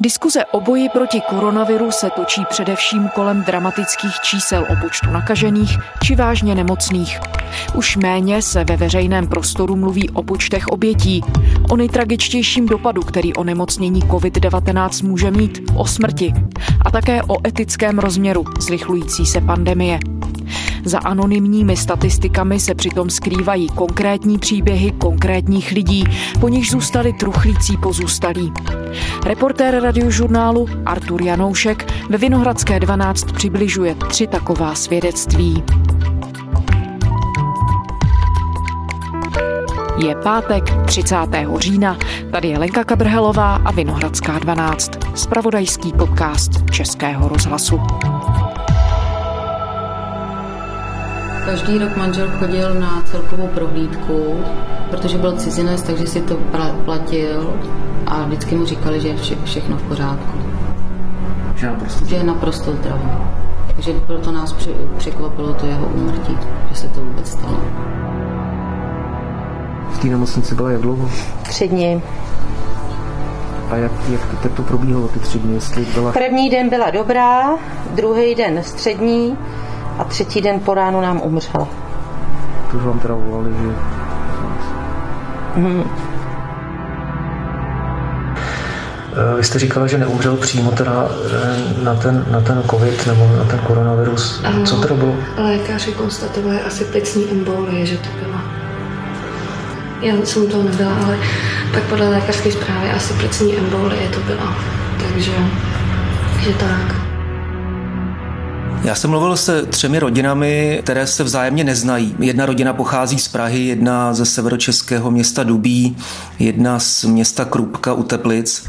Diskuze o boji proti koronaviru se točí především kolem dramatických čísel o počtu nakažených či vážně nemocných. Už méně se ve veřejném prostoru mluví o počtech obětí, o nejtragičtějším dopadu, který onemocnění COVID-19 může mít, o smrti a také o etickém rozměru zrychlující se pandemie. Za anonymními statistikami se přitom skrývají konkrétní příběhy konkrétních lidí, po nich zůstali truchlící pozůstalí. Reportér radiožurnálu Artur Janoušek ve Vinohradské 12 přibližuje tři taková svědectví. Je pátek 30. října. Tady je Lenka Kabrhelová a Vinohradská 12. Spravodajský podcast Českého rozhlasu. Každý rok manžel chodil na celkovou prohlídku, protože byl cizinec, takže si to platil a vždycky mu říkali, že je vše, všechno v pořádku. Že, naprosto... že je naprosto zdravý. Takže proto nás překvapilo to jeho úmrtí, že se to vůbec stalo. V té nemocnici byla jak dlouho? Tři dny. A jak, jak, jak to probíhalo ty tři dny? Jestli byla... První den byla dobrá, druhý den střední, a třetí den po ránu nám umřela. To už vám teda volali, že... Hmm. Vy jste říkala, že neumřel přímo teda eh, na ten, na ten covid nebo na ten koronavirus. Ano, Co to bylo? Lékaři konstatovali asi plicní embolie, že to bylo. Já jsem to nebyla, ale tak podle lékařské zprávy asi plicní embolie to byla. Takže, že tak. Já jsem mluvil se třemi rodinami, které se vzájemně neznají. Jedna rodina pochází z Prahy, jedna ze severočeského města Dubí, jedna z města Krupka u Teplic.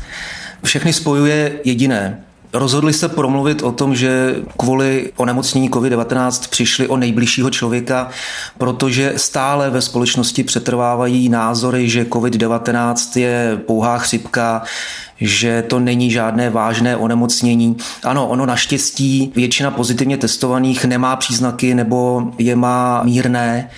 Všechny spojuje jediné. Rozhodli se promluvit o tom, že kvůli onemocnění COVID-19 přišli o nejbližšího člověka, protože stále ve společnosti přetrvávají názory, že COVID-19 je pouhá chřipka, že to není žádné vážné onemocnění. Ano, ono naštěstí většina pozitivně testovaných nemá příznaky nebo je má mírné,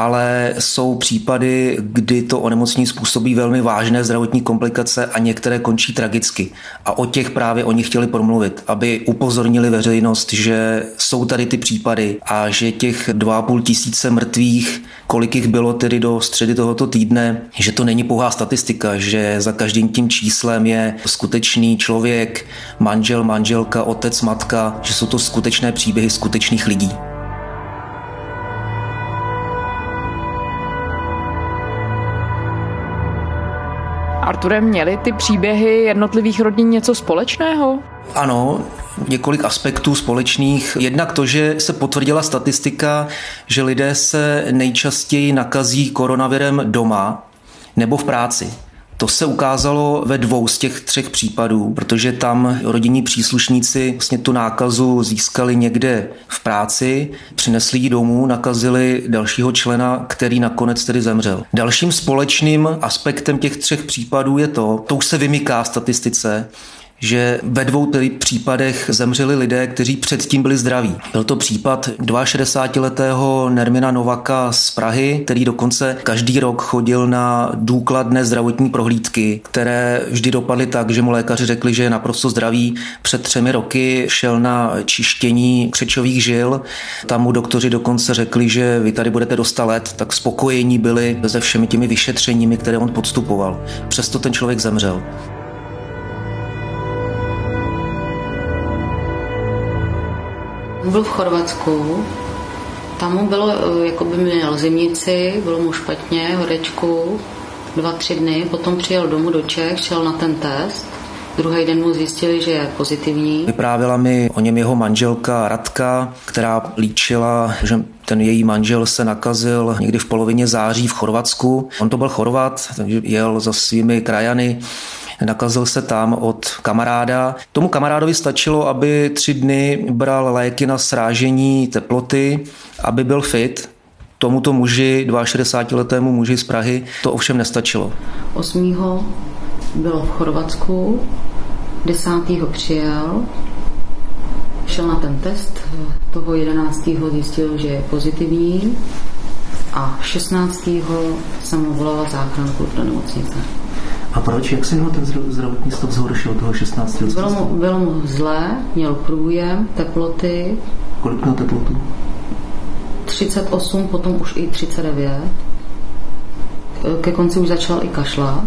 ale jsou případy, kdy to onemocnění způsobí velmi vážné zdravotní komplikace a některé končí tragicky. A o těch právě oni chtěli promluvit, aby upozornili veřejnost, že jsou tady ty případy a že těch 2,5 tisíce mrtvých, kolik jich bylo tedy do středy tohoto týdne, že to není pouhá statistika, že za každým tím číslem je skutečný člověk, manžel, manželka, otec, matka, že jsou to skutečné příběhy skutečných lidí. Arture, měly ty příběhy jednotlivých rodin něco společného? Ano, několik aspektů společných. Jednak to, že se potvrdila statistika, že lidé se nejčastěji nakazí koronavirem doma nebo v práci. To se ukázalo ve dvou z těch třech případů, protože tam rodinní příslušníci vlastně tu nákazu získali někde v práci, přinesli ji domů, nakazili dalšího člena, který nakonec tedy zemřel. Dalším společným aspektem těch třech případů je to, to už se vymyká statistice, že ve dvou případech zemřeli lidé, kteří předtím byli zdraví. Byl to případ 62-letého Nermina Novaka z Prahy, který dokonce každý rok chodil na důkladné zdravotní prohlídky, které vždy dopadly tak, že mu lékaři řekli, že je naprosto zdravý. Před třemi roky šel na čištění křečových žil. Tam mu doktoři dokonce řekli, že vy tady budete dostat let, tak spokojení byli se všemi těmi vyšetřeními, které on podstupoval. Přesto ten člověk zemřel. Byl v Chorvatsku, tam mu bylo, eh, jako by měl zimnici, bylo mu špatně, horečku, dva, tři dny, potom přijel domů do Čech, šel na ten test, Druhý den mu zjistili, že je pozitivní. Vyprávěla mi o něm jeho manželka Radka, která líčila, že ten její manžel se nakazil někdy v polovině září v Chorvatsku. On to byl Chorvat, takže jel za svými krajany nakazil se tam od kamaráda. Tomu kamarádovi stačilo, aby tři dny bral léky na srážení teploty, aby byl fit, tomuto muži, 62-letému muži z Prahy, to ovšem nestačilo. 8. bylo v Chorvatsku, 10. přijel, šel na ten test, toho 11. zjistil, že je pozitivní a 16. jsem volala záchranku do nemocnice. A proč? Jak se jeho ten zdravotní stav zhoršil toho 16 let? Bylo mu, bylo mu zlé, měl průjem, teploty. Kolik měl teplotu? 38, potom už i 39. Ke konci už začal i kašlat.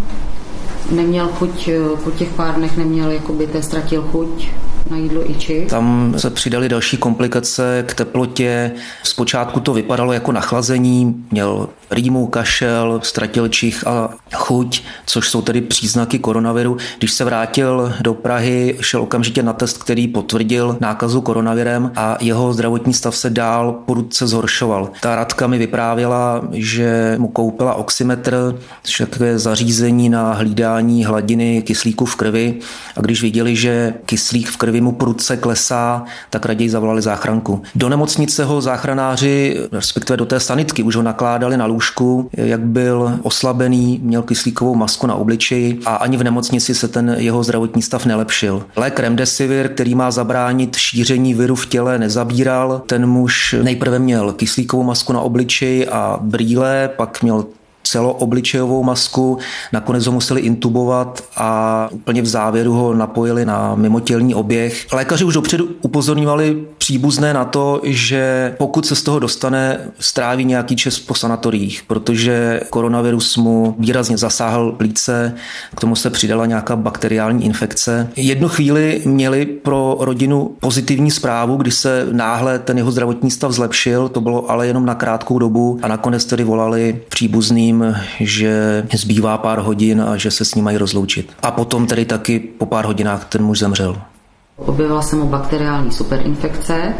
Neměl chuť, po těch pár dnech neměl, jakoby, té ztratil chuť na jídlo i čich. Tam se přidaly další komplikace k teplotě. Zpočátku to vypadalo jako nachlazení, měl rýmu, kašel, ztratil čich a chuť, což jsou tedy příznaky koronaviru. Když se vrátil do Prahy, šel okamžitě na test, který potvrdil nákazu koronavirem a jeho zdravotní stav se dál prudce zhoršoval. Ta Radka mi vyprávěla, že mu koupila oximetr, což je takové zařízení na hlídání hladiny kyslíku v krvi a když viděli, že kyslík v krvi mu prudce klesá, tak raději zavolali záchranku. Do nemocnice ho záchranáři, respektive do té sanitky, už ho nakládali na lůžku, jak byl oslabený, měl kyslíkovou masku na obličeji a ani v nemocnici se ten jeho zdravotní stav nelepšil. Lék Remdesivir, který má zabránit šíření viru v těle, nezabíral. Ten muž nejprve měl kyslíkovou masku na obličeji a brýle, pak měl celoobličejovou masku, nakonec ho museli intubovat a úplně v závěru ho napojili na mimotělní oběh. Lékaři už dopředu upozorňovali příbuzné na to, že pokud se z toho dostane, stráví nějaký čas po sanatoriích, protože koronavirus mu výrazně zasáhl plíce, k tomu se přidala nějaká bakteriální infekce. Jednu chvíli měli pro rodinu pozitivní zprávu, kdy se náhle ten jeho zdravotní stav zlepšil, to bylo ale jenom na krátkou dobu a nakonec tedy volali příbuzným že zbývá pár hodin a že se s ním mají rozloučit. A potom tedy taky po pár hodinách ten muž zemřel. Objevila se mu bakteriální superinfekce,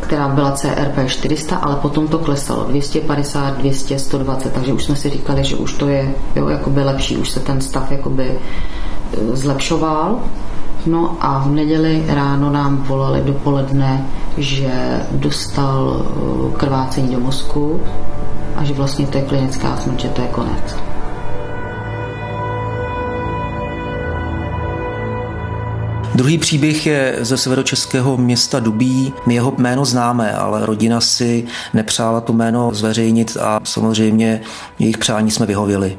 která byla CRP 400, ale potom to klesalo 250, 200, 120, takže už jsme si říkali, že už to je jo, jakoby lepší, už se ten stav jakoby e, zlepšoval. No a v neděli ráno nám volali dopoledne, že dostal e, krvácení do mozku, a že vlastně to je klinická smrt, že to je konec. Druhý příběh je ze severočeského města Dubí. My jeho jméno známe, ale rodina si nepřála to jméno zveřejnit a samozřejmě jejich přání jsme vyhověli.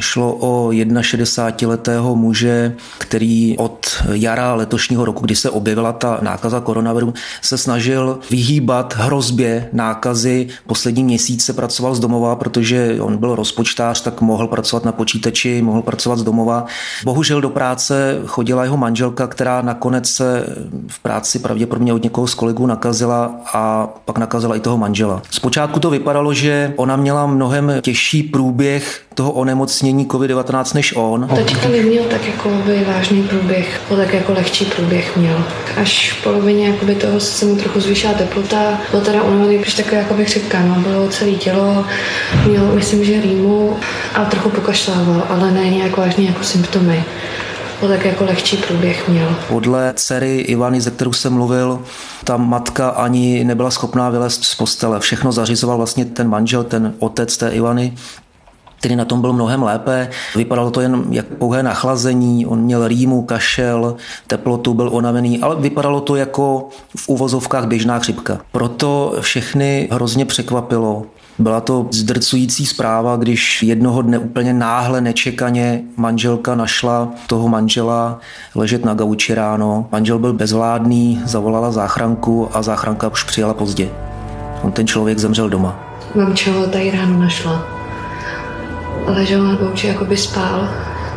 Šlo o 61-letého muže, který od jara letošního roku, kdy se objevila ta nákaza koronaviru, se snažil vyhýbat hrozbě nákazy. Poslední měsíce pracoval z domova, protože on byl rozpočtář, tak mohl pracovat na počítači, mohl pracovat z domova. Bohužel do práce chodila jeho manželka, která nakonec se v práci pravděpodobně od někoho z kolegů nakazila a pak nakazila i toho manžela. Zpočátku to vypadalo, že ona měla mnohem těžší průběh toho onemocnění COVID-19 než on. Teďka neměl tak jako by vážný průběh, o tak jako lehčí průběh měl. Až v polovině jakoby toho se mu trochu zvýšila teplota, byl teda unavený, když takové jako chřipka, no, bylo celé tělo, měl myslím, že rýmu a trochu pokašlával, ale ne nějak vážný jako symptomy o tak jako lehčí průběh měl. Podle dcery Ivany, ze kterou jsem mluvil, ta matka ani nebyla schopná vylézt z postele. Všechno zařizoval vlastně ten manžel, ten otec té Ivany který na tom byl mnohem lépe. Vypadalo to jen jak pouhé nachlazení, on měl rýmu, kašel, teplotu, byl unavený, ale vypadalo to jako v uvozovkách běžná chřipka. Proto všechny hrozně překvapilo, byla to zdrcující zpráva, když jednoho dne úplně náhle, nečekaně manželka našla toho manžela ležet na gauči ráno. Manžel byl bezvládný, zavolala záchranku a záchranka už přijela pozdě. On ten člověk zemřel doma. Mamčo tady ráno našla ležel na gauči, jako by spál.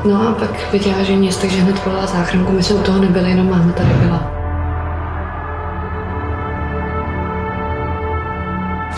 No a pak viděla, že nic, takže hned volala záchranku. My jsme u toho nebyli, jenom máma tady byla.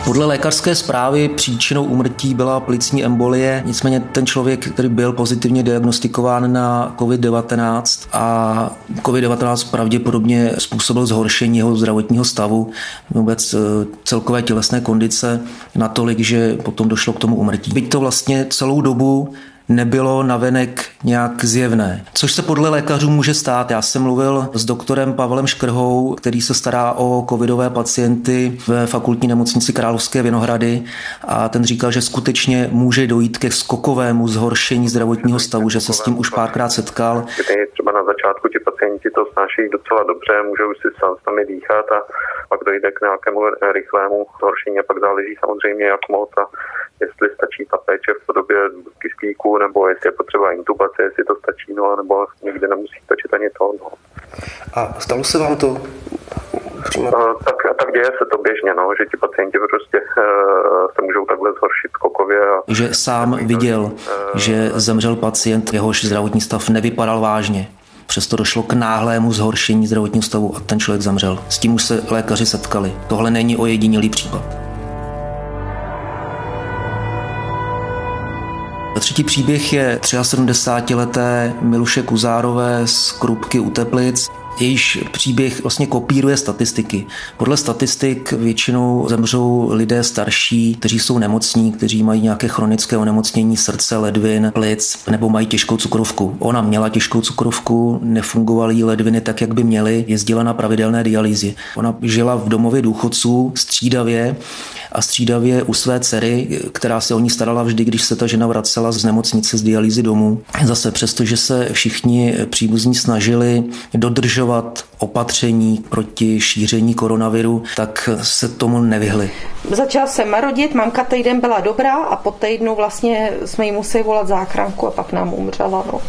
Podle lékařské zprávy příčinou úmrtí byla plicní embolie, nicméně ten člověk, který byl pozitivně diagnostikován na COVID-19 a COVID-19 pravděpodobně způsobil zhoršení jeho zdravotního stavu, vůbec eh, celkové tělesné kondice, natolik, že potom došlo k tomu úmrtí. Byť to vlastně celou dobu nebylo navenek nějak zjevné. Což se podle lékařů může stát. Já jsem mluvil s doktorem Pavlem Škrhou, který se stará o covidové pacienty ve fakultní nemocnici Královské Vinohrady a ten říkal, že skutečně může dojít ke skokovému zhoršení zdravotního stavu, že se s tím už párkrát setkal. Třeba na začátku ti pacienti to snášejí docela dobře, můžou si sami dýchat a pak dojde k nějakému rychlému zhoršení a pak záleží samozřejmě, jak moc a jestli stačí ta péče v podobě kyslíku, nebo jestli je potřeba intubace, jestli to stačí, no, nebo někdy nemusí stačit ani to. No. A stalo se vám to přímo? Tak, tak děje se to běžně, no, že ti pacienti prostě uh, se můžou takhle zhoršit skokově. A, že sám viděl, uh, že zemřel pacient, jehož zdravotní stav nevypadal vážně. Přesto došlo k náhlému zhoršení zdravotního stavu a ten člověk zemřel. S tím už se lékaři setkali. Tohle není ojedinělý případ. Třetí příběh je 73-leté Miluše Kuzárové z Krupky u Teplic. Jejíž příběh vlastně kopíruje statistiky. Podle statistik většinou zemřou lidé starší, kteří jsou nemocní, kteří mají nějaké chronické onemocnění srdce, ledvin, plic nebo mají těžkou cukrovku. Ona měla těžkou cukrovku, nefungovaly ledviny tak, jak by měly, jezdila na pravidelné dialýzi. Ona žila v domově důchodců střídavě a střídavě u své dcery, která se o ní starala vždy, když se ta žena vracela z nemocnice z dialýzy domů. Zase přesto, že se všichni příbuzní snažili dodržovat opatření proti šíření koronaviru, tak se tomu nevyhli. Začala jsem marodit, mamka týden byla dobrá a po týdnu vlastně jsme jí museli volat záchranku a pak nám umřela. No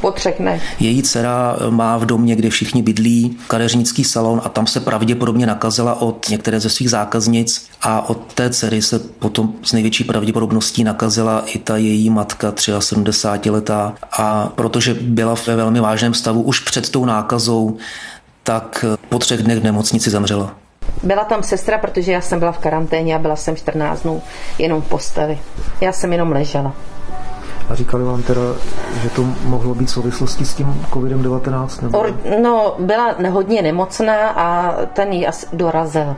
po třech dnech. Její dcera má v domě, kde všichni bydlí, kadeřnický salon a tam se pravděpodobně nakazila od některé ze svých zákaznic a od té dcery se potom s největší pravděpodobností nakazila i ta její matka 73 letá a protože byla ve velmi vážném stavu už před tou nákazou, tak po třech dnech v nemocnici zemřela. Byla tam sestra, protože já jsem byla v karanténě a byla jsem 14 dnů jenom v posteli. Já jsem jenom ležela. A říkali vám teda, že to mohlo být v souvislosti s tím COVID-19? Nebo... Or, no, byla hodně nemocná a ten ji asi dorazil.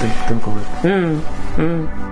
Ten, ten COVID. Hmm, hmm.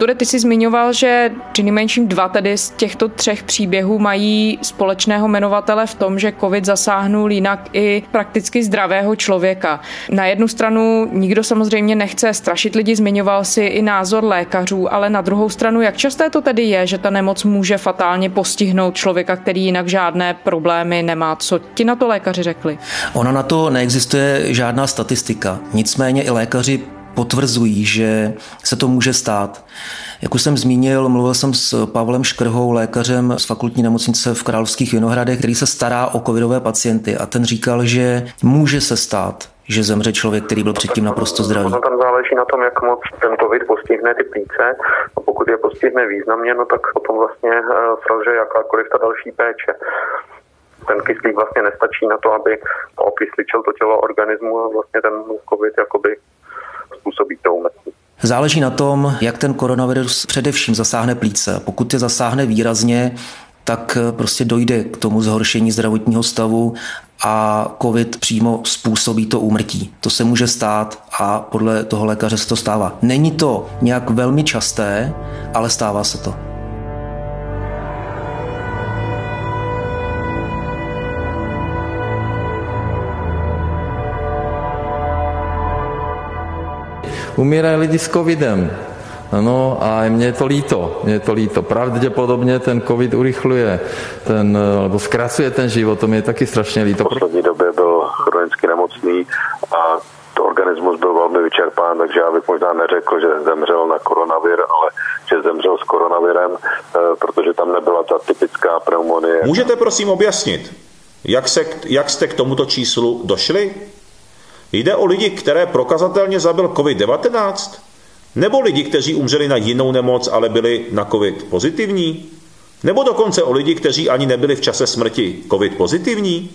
Arture, ty jsi zmiňoval, že přinejmenším dva tedy z těchto třech příběhů mají společného jmenovatele v tom, že covid zasáhnul jinak i prakticky zdravého člověka. Na jednu stranu nikdo samozřejmě nechce strašit lidi, zmiňoval si i názor lékařů, ale na druhou stranu, jak časté to tedy je, že ta nemoc může fatálně postihnout člověka, který jinak žádné problémy nemá. Co ti na to lékaři řekli? Ona na to neexistuje žádná statistika. Nicméně i lékaři potvrzují, že se to může stát. Jak už jsem zmínil, mluvil jsem s Pavlem Škrhou, lékařem z fakultní nemocnice v Královských Vinohradech, který se stará o covidové pacienty a ten říkal, že může se stát, že zemře člověk, který byl předtím naprosto zdravý. Tam záleží na tom, jak moc ten covid postihne ty plíce a pokud je postihne významně, no tak potom vlastně eh, selže jakákoliv ta další péče ten kyslík vlastně nestačí na to, aby okysličil to tělo organismu a vlastně ten covid jakoby způsobí úmrtí. Záleží na tom, jak ten koronavirus především zasáhne plíce. Pokud je zasáhne výrazně, tak prostě dojde k tomu zhoršení zdravotního stavu a COVID přímo způsobí to úmrtí. To se může stát a podle toho lékaře se to stává. Není to nějak velmi časté, ale stává se to. Umírají lidi s covidem. Ano, a mě je to líto, mě je to líto. Pravděpodobně ten covid urychluje, ten, nebo zkracuje ten život, to mě je taky strašně líto. V poslední době byl chronicky nemocný a to organismus byl velmi vyčerpán, takže já bych možná neřekl, že zemřel na koronavir, ale že zemřel s koronavirem, eh, protože tam nebyla ta typická pneumonie. Můžete prosím objasnit, jak, se, jak jste k tomuto číslu došli? Jde o lidi, které prokazatelně zabil COVID-19? Nebo lidi, kteří umřeli na jinou nemoc, ale byli na COVID pozitivní? Nebo dokonce o lidi, kteří ani nebyli v čase smrti COVID pozitivní?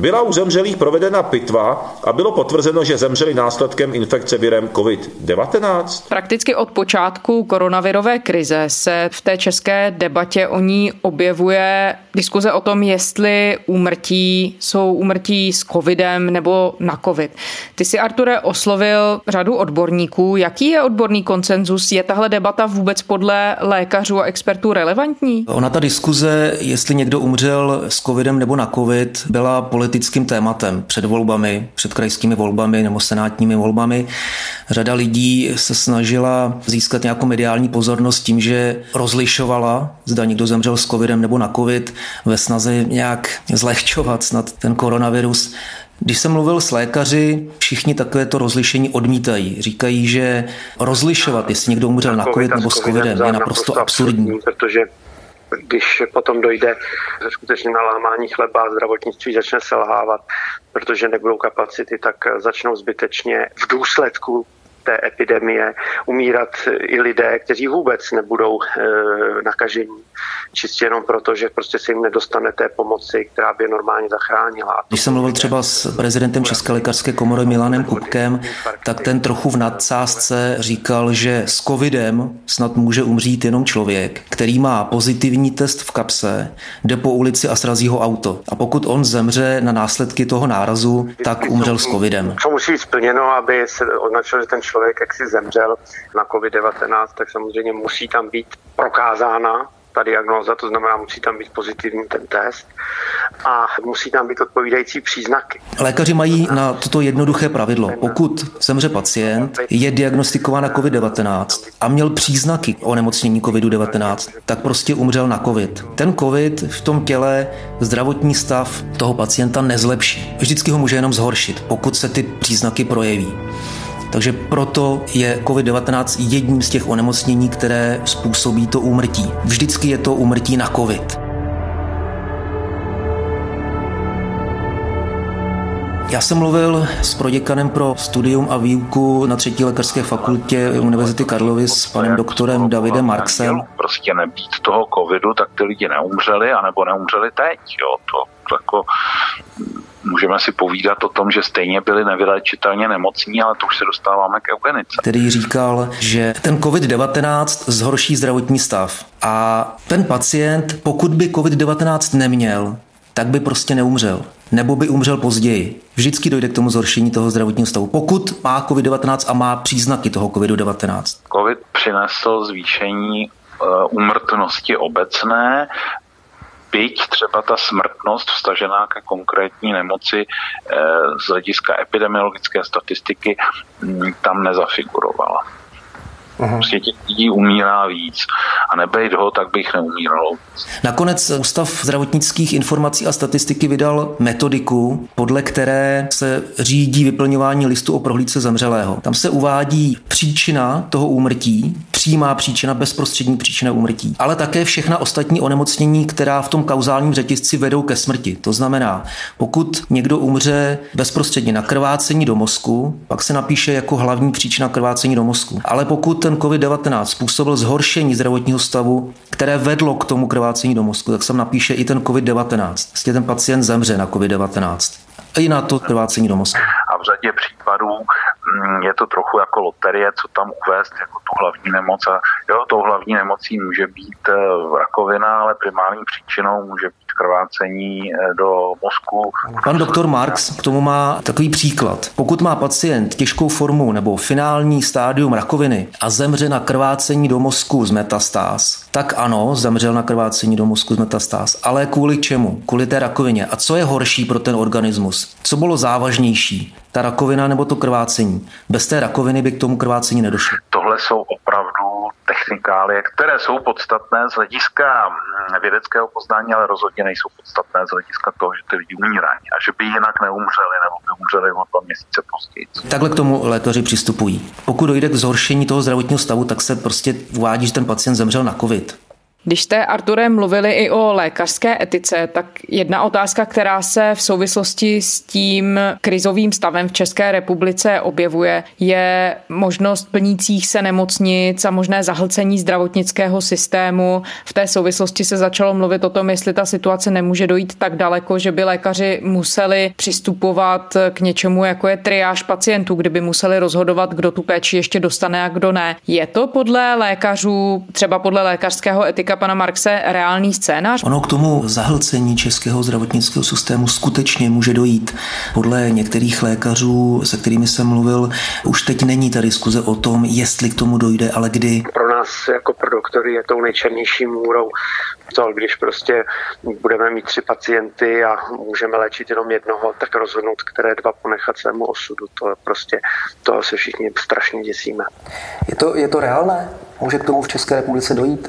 Byla u zemřelých provedena pitva a bylo potvrzeno, že zemřeli následkem infekce virem COVID-19. Prakticky od počátku koronavirové krize se v té české debatě o ní objevuje diskuze o tom, jestli úmrtí jsou úmrtí s covidem nebo na covid. Ty si, Arture, oslovil řadu odborníků. Jaký je odborný koncenzus? Je tahle debata vůbec podle lékařů a expertů relevantní? Ona ta diskuze, jestli někdo umřel s covidem nebo na covid, byla politickým tématem před volbami, před krajskými volbami nebo senátními volbami. Řada lidí se snažila získat nějakou mediální pozornost tím, že rozlišovala, zda někdo zemřel s covidem nebo na covid, ve snaze nějak zlehčovat snad ten koronavirus. Když jsem mluvil s lékaři, všichni takovéto rozlišení odmítají. Říkají, že rozlišovat, jestli někdo umřel na covid nebo s covidem, je naprosto absurdní. Protože když potom dojde skutečně na lámání chleba zdravotnictví začne selhávat, protože nebudou kapacity, tak začnou zbytečně v důsledku té epidemie umírat i lidé, kteří vůbec nebudou e, nakažení. Čistě jenom proto, že prostě se jim nedostane té pomoci, která by je normálně zachránila. Když jsem mluvil třeba s prezidentem České lékařské komory Milanem Kupkem, tak ten trochu v nadsázce říkal, že s covidem snad může umřít jenom člověk, který má pozitivní test v kapse, jde po ulici a srazí ho auto. A pokud on zemře na následky toho nárazu, tak umřel s covidem. Co musí být splněno, aby se označilo, že ten člověk jak si zemřel na COVID-19, tak samozřejmě musí tam být prokázána ta diagnóza, to znamená, musí tam být pozitivní ten test a musí tam být odpovídající příznaky. Lékaři mají na toto jednoduché pravidlo. Pokud zemře pacient, je diagnostikován na COVID-19 a měl příznaky onemocnění COVID-19, tak prostě umřel na COVID. Ten COVID v tom těle zdravotní stav toho pacienta nezlepší. Vždycky ho může jenom zhoršit, pokud se ty příznaky projeví. Takže proto je COVID-19 jedním z těch onemocnění, které způsobí to úmrtí. Vždycky je to úmrtí na COVID. Já jsem mluvil s proděkanem pro studium a výuku na třetí lékařské fakultě Univerzity Karlovy s panem doktorem Davidem Marksem. Prostě nebýt toho covidu, tak ty lidi neumřeli, anebo neumřeli teď. Jo. To, to jako můžeme si povídat o tom, že stejně byli nevylečitelně nemocní, ale to už se dostáváme k eugenice. Který říkal, že ten COVID-19 zhorší zdravotní stav a ten pacient, pokud by COVID-19 neměl, tak by prostě neumřel. Nebo by umřel později. Vždycky dojde k tomu zhoršení toho zdravotního stavu. Pokud má COVID-19 a má příznaky toho COVID-19. COVID přinesl zvýšení umrtnosti obecné, byť třeba ta smrtnost vstažená ke konkrétní nemoci eh, z hlediska epidemiologické statistiky mm, tam nezafigurovala. Uhum. Prostě těch lidí umírá víc. A nebejt ho, tak bych neumíralo. Nakonec Ústav zdravotnických informací a statistiky vydal metodiku, podle které se řídí vyplňování listu o prohlídce zemřelého. Tam se uvádí příčina toho úmrtí, přímá příčina, bezprostřední příčina úmrtí, ale také všechna ostatní onemocnění, která v tom kauzálním řetězci vedou ke smrti. To znamená, pokud někdo umře bezprostředně na krvácení do mozku, pak se napíše jako hlavní příčina krvácení do mozku. Ale pokud ten COVID-19 způsobil zhoršení zdravotního stavu, které vedlo k tomu krvácení do mozku, tak se napíše i ten COVID-19. Vlastně ten pacient zemře na COVID-19. A i na to krvácení do mozku. Řadě případů mm, je to trochu jako loterie, co tam uvést jako tu hlavní nemoc. A jo, tou hlavní nemocí může být eh, rakovina, ale primární příčinou může být krvácení eh, do mozku. Pan doktor Marx k tomu má takový příklad. Pokud má pacient těžkou formu nebo finální stádium rakoviny a zemře na krvácení do mozku z metastáz, tak ano, zemřel na krvácení do mozku z metastáz. Ale kvůli čemu? Kvůli té rakovině. A co je horší pro ten organismus? Co bylo závažnější? Ta rakovina nebo to krvácení? Bez té rakoviny by k tomu krvácení nedošlo. Tohle jsou opravdu technikálie, které jsou podstatné z hlediska mm, vědeckého poznání, ale rozhodně nejsou podstatné z hlediska toho, že ty lidi umírají a že by jinak neumřeli nebo by umřeli o dva měsíce později. Takhle k tomu lékaři přistupují. Pokud dojde k zhoršení toho zdravotního stavu, tak se prostě uvádí, že ten pacient zemřel na COVID. Když jste, Arture, mluvili i o lékařské etice, tak jedna otázka, která se v souvislosti s tím krizovým stavem v České republice objevuje, je možnost plnících se nemocnic a možné zahlcení zdravotnického systému. V té souvislosti se začalo mluvit o tom, jestli ta situace nemůže dojít tak daleko, že by lékaři museli přistupovat k něčemu, jako je triáž pacientů, kdyby museli rozhodovat, kdo tu péči ještě dostane a kdo ne. Je to podle lékařů, třeba podle lékařského etika kritika pana Marxe reálný scénář? Ono k tomu zahlcení českého zdravotnického systému skutečně může dojít. Podle některých lékařů, se kterými jsem mluvil, už teď není ta diskuze o tom, jestli k tomu dojde, ale kdy. Pro nás jako pro doktory je tou nejčernější můrou to, když prostě budeme mít tři pacienty a můžeme léčit jenom jednoho, tak rozhodnout, které dva ponechat svému osudu. To je prostě, toho se všichni strašně děsíme. Je to, je to reálné? Může k tomu v České republice dojít?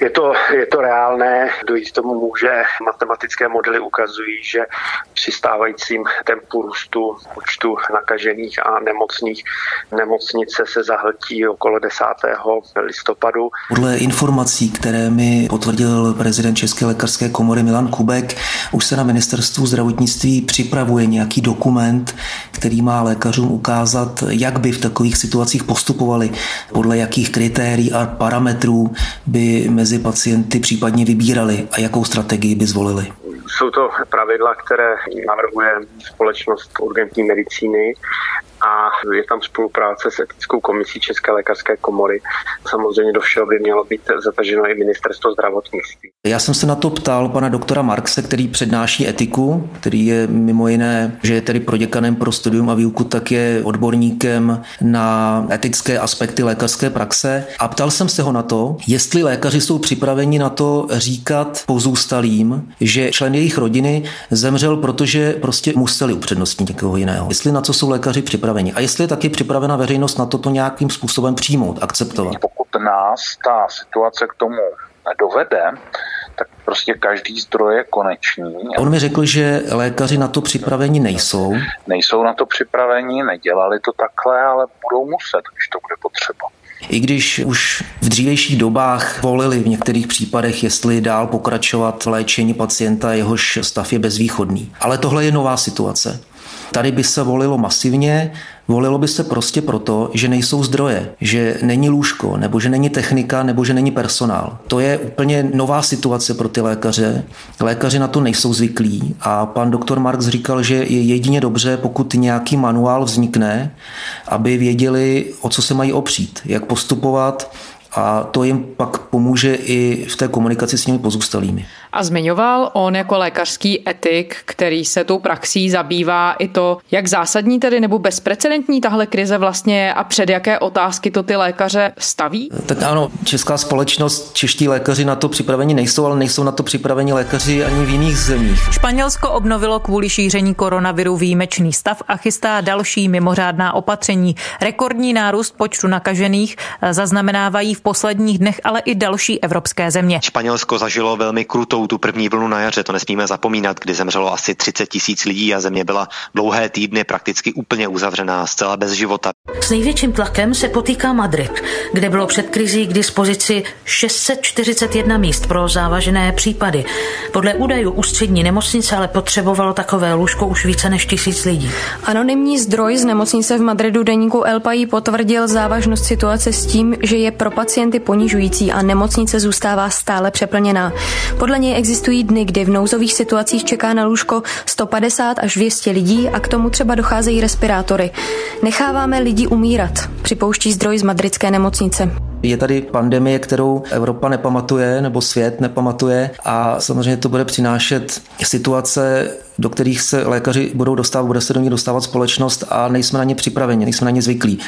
Je to, je to reálné, dojít tomu může. Matematické modely ukazují, že při stávajícím tempu růstu počtu nakažených a nemocných nemocnice se zahltí okolo 10. listopadu. Podle informací, které mi potvrdil prezident České lékařské komory Milan Kubek, už se na ministerstvu zdravotnictví připravuje nějaký dokument, který má lékařům ukázat, jak by v takových situacích postupovali, podle jakých kritérií a parametrů by mezi pacienty případně vybírali a jakou strategii by zvolili. Jsou to pravidla, které navrhuje společnost urgentní medicíny a je tam spolupráce s etickou komisí České lékařské komory. Samozřejmě do všeho by mělo být zataženo i ministerstvo zdravotnictví. Já jsem se na to ptal pana doktora Markse, který přednáší etiku, který je mimo jiné, že je tedy proděkanem pro studium a výuku, tak je odborníkem na etické aspekty lékařské praxe. A ptal jsem se ho na to, jestli lékaři jsou připraveni na to říkat pozůstalým, že člen jejich rodiny zemřel, protože prostě museli upřednostnit někoho jiného. Jestli na co jsou lékaři připraveni. A jestli je taky připravena veřejnost na toto nějakým způsobem přijmout, akceptovat. Pokud nás ta situace k tomu dovede, tak prostě každý zdroj je konečný. On mi řekl, že lékaři na to připraveni nejsou. Nejsou na to připraveni, nedělali to takhle, ale budou muset, když to bude potřeba. I když už v dřívějších dobách volili v některých případech, jestli dál pokračovat v léčení pacienta, jehož stav je bezvýchodný. Ale tohle je nová situace. Tady by se volilo masivně, volilo by se prostě proto, že nejsou zdroje, že není lůžko, nebo že není technika, nebo že není personál. To je úplně nová situace pro ty lékaře. Lékaři na to nejsou zvyklí a pan doktor Marx říkal, že je jedině dobře, pokud nějaký manuál vznikne, aby věděli, o co se mají opřít, jak postupovat, a to jim pak pomůže i v té komunikaci s těmi pozůstalými. A zmiňoval on jako lékařský etik, který se tou praxí zabývá i to, jak zásadní tedy nebo bezprecedentní tahle krize vlastně je a před jaké otázky to ty lékaře staví? Tak ano, česká společnost, čeští lékaři na to připraveni nejsou, ale nejsou na to připraveni lékaři ani v jiných zemích. Španělsko obnovilo kvůli šíření koronaviru výjimečný stav a chystá další mimořádná opatření. Rekordní nárůst počtu nakažených zaznamenávají v posledních dnech ale i další evropské země. Španělsko zažilo velmi krutou tu první vlnu na jaře, to nesmíme zapomínat, kdy zemřelo asi 30 tisíc lidí a země byla dlouhé týdny prakticky úplně uzavřená, zcela bez života. S největším tlakem se potýká Madrid, kde bylo před krizí k dispozici 641 míst pro závažné případy. Podle údajů ústřední nemocnice ale potřebovalo takové lůžko už více než tisíc lidí. Anonymní zdroj z nemocnice v Madridu deníku El País potvrdil závažnost situace s tím, že je pro pacienty ponižující a nemocnice zůstává stále přeplněná. Podle něj existují dny, kdy v nouzových situacích čeká na lůžko 150 až 200 lidí a k tomu třeba docházejí respirátory. Necháváme lidi umírat, připouští zdroj z madridské nemocnice. Je tady pandemie, kterou Evropa nepamatuje nebo svět nepamatuje a samozřejmě to bude přinášet situace, do kterých se lékaři budou dostávat, bude se do nich dostávat společnost a nejsme na ně připraveni, nejsme na ně zvyklí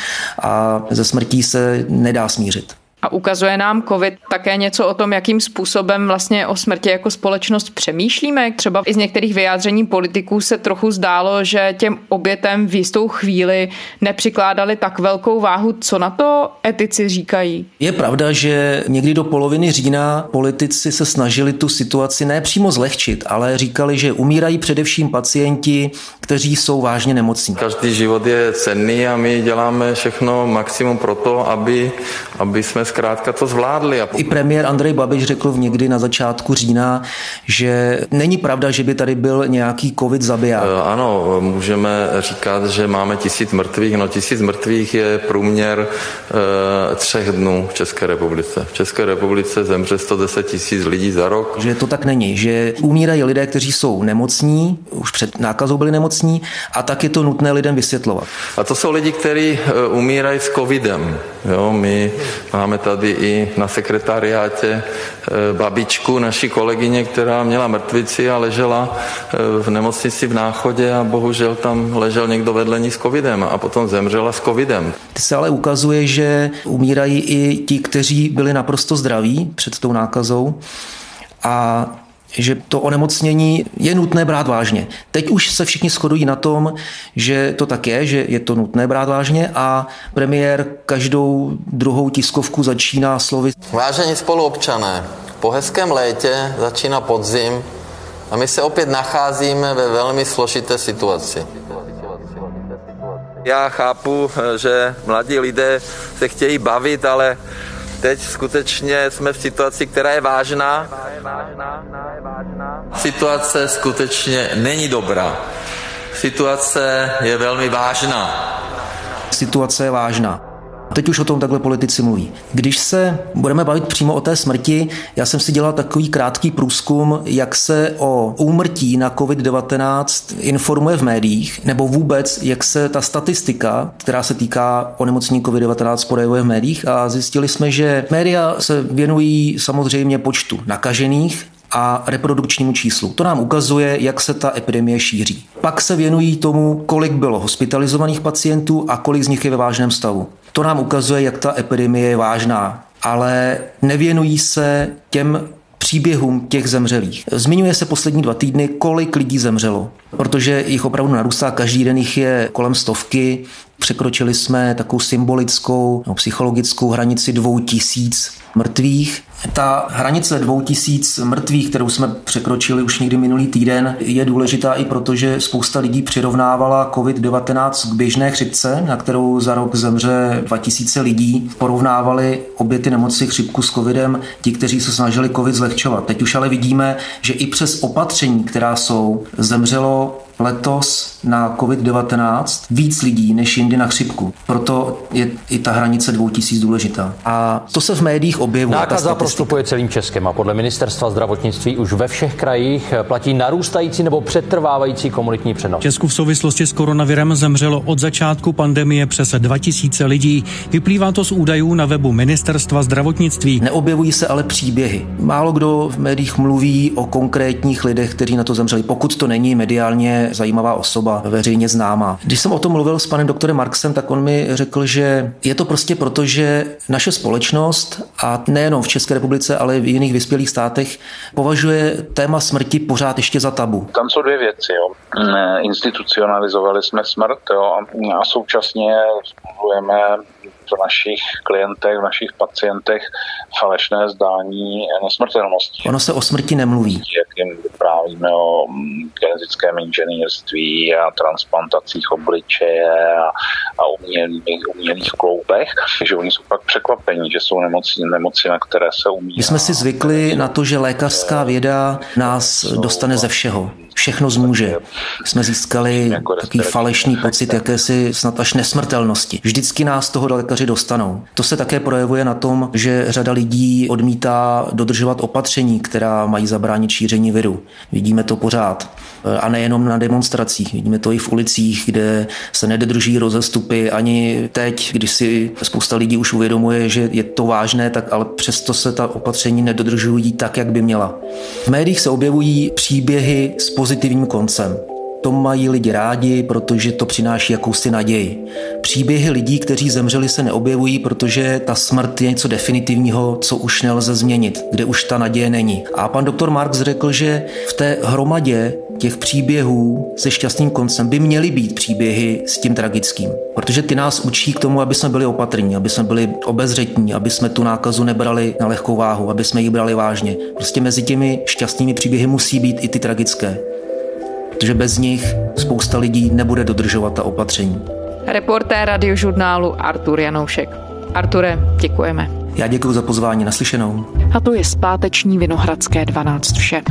a ze smrtí se nedá smířit. A ukazuje nám COVID také něco o tom, jakým způsobem vlastně o smrti jako společnost přemýšlíme. Třeba i z některých vyjádření politiků se trochu zdálo, že těm obětem v jistou chvíli nepřikládali tak velkou váhu. Co na to etici říkají? Je pravda, že někdy do poloviny října politici se snažili tu situaci ne přímo zlehčit, ale říkali, že umírají především pacienti, kteří jsou vážně nemocní. Každý život je cenný a my děláme všechno maximum pro to, aby, aby jsme zkrátka to zvládli. I premiér Andrej Babiš řekl v někdy na začátku října, že není pravda, že by tady byl nějaký covid zabiják. E, ano, můžeme říkat, že máme tisíc mrtvých. No tisíc mrtvých je průměr e, třech dnů v České republice. V České republice zemře 110 tisíc lidí za rok. Že to tak není, že umírají lidé, kteří jsou nemocní, už před nákazou byli nemocní a tak je to nutné lidem vysvětlovat. A to jsou lidi, kteří e, umírají s covidem. Jo, my máme tady i na sekretariátě e, babičku naší kolegyně, která měla mrtvici a ležela e, v nemocnici v Náchodě a bohužel tam ležel někdo vedle ní s covidem a potom zemřela s covidem. Ty se ale ukazuje, že umírají i ti, kteří byli naprosto zdraví před tou nákazou a že to onemocnění je nutné brát vážně. Teď už se všichni shodují na tom, že to tak je, že je to nutné brát vážně a premiér každou druhou tiskovku začíná slovy. Vážení spoluobčané, po hezkém létě začíná podzim a my se opět nacházíme ve velmi složité situaci. Já chápu, že mladí lidé se chtějí bavit, ale teď skutečně jsme v situaci, která je vážná. Situace skutečně není dobrá. Situace je velmi vážná. Situace je vážná. Teď už o tom takhle politici mluví. Když se budeme bavit přímo o té smrti, já jsem si dělal takový krátký průzkum, jak se o úmrtí na COVID-19 informuje v médiích, nebo vůbec, jak se ta statistika, která se týká onemocnění COVID-19, projevuje v médiích a zjistili jsme, že média se věnují samozřejmě počtu nakažených, a reprodukčnímu číslu. To nám ukazuje, jak se ta epidemie šíří. Pak se věnují tomu, kolik bylo hospitalizovaných pacientů a kolik z nich je ve vážném stavu. To nám ukazuje, jak ta epidemie je vážná, ale nevěnují se těm příběhům těch zemřelých. Zmiňuje se poslední dva týdny, kolik lidí zemřelo, protože jich opravdu narůstá, každý den jich je kolem stovky. Překročili jsme takovou symbolickou no, psychologickou hranici dvou tisíc mrtvých. Ta hranice 2000 mrtvých, kterou jsme překročili už někdy minulý týden, je důležitá i proto, že spousta lidí přirovnávala COVID-19 k běžné chřipce, na kterou za rok zemře 2000 lidí. Porovnávali obě ty nemoci chřipku s COVIDem ti, kteří se snažili COVID zlehčovat. Teď už ale vidíme, že i přes opatření, která jsou, zemřelo の letos na COVID-19 víc lidí než jindy na chřipku. Proto je i ta hranice 2000 důležitá. A to se v médiích objevuje. Nákaza prostupuje celým Českem a podle ministerstva zdravotnictví už ve všech krajích platí narůstající nebo přetrvávající komunitní přenos. Česku v souvislosti s koronavirem zemřelo od začátku pandemie přes 2000 lidí. Vyplývá to z údajů na webu ministerstva zdravotnictví. Neobjevují se ale příběhy. Málo kdo v médiích mluví o konkrétních lidech, kteří na to zemřeli, pokud to není mediálně zajímavá osoba, veřejně známá. Když jsem o tom mluvil s panem doktorem Marksem, tak on mi řekl, že je to prostě proto, že naše společnost a nejenom v České republice, ale i v jiných vyspělých státech považuje téma smrti pořád ještě za tabu. Tam jsou dvě věci. Jo. Institucionalizovali jsme smrt jo, a současně mluvíme v našich klientech, v našich pacientech falešné zdání nesmrtelnosti. Ono se o smrti nemluví. Jak jim vyprávíme o mm, genetickém inženýrství a transplantacích obličeje a, a umělých, umělých kloubech, že oni jsou pak překvapení, že jsou nemoci, nemoci, na které se umí. My jsme si zvykli na to, že lékařská věda nás dostane ze všeho všechno zmůže. Jsme získali takový falešný pocit jakési snad až nesmrtelnosti. Vždycky nás toho lékaři dostanou. To se také projevuje na tom, že řada lidí odmítá dodržovat opatření, která mají zabránit šíření viru. Vidíme to pořád. A nejenom na demonstracích. Vidíme to i v ulicích, kde se nedodrží rozestupy. Ani teď, když si spousta lidí už uvědomuje, že je to vážné, tak ale přesto se ta opatření nedodržují tak, jak by měla. V médiích se objevují příběhy z pozitivním koncem. To mají lidi rádi, protože to přináší jakousi naději. Příběhy lidí, kteří zemřeli, se neobjevují, protože ta smrt je něco definitivního, co už nelze změnit, kde už ta naděje není. A pan doktor Marx řekl, že v té hromadě těch příběhů se šťastným koncem by měly být příběhy s tím tragickým. Protože ty nás učí k tomu, aby jsme byli opatrní, aby jsme byli obezřetní, aby jsme tu nákazu nebrali na lehkou váhu, aby jsme ji brali vážně. Prostě mezi těmi šťastnými příběhy musí být i ty tragické protože bez nich spousta lidí nebude dodržovat ta opatření. Reportér radiožurnálu Artur Janoušek. Arture, děkujeme. Já děkuji za pozvání, naslyšenou. A to je zpáteční Vinohradské 12 vše.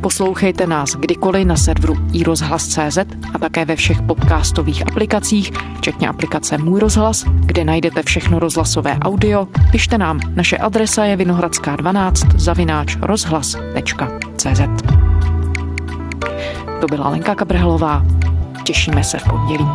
Poslouchejte nás kdykoliv na serveru iRozhlas.cz a také ve všech podcastových aplikacích, včetně aplikace Můj rozhlas, kde najdete všechno rozhlasové audio. Pište nám, naše adresa je vinohradská12 zavináč rozhlas.cz. To byla Lenka Kabrhelová. Těšíme se v pondělí.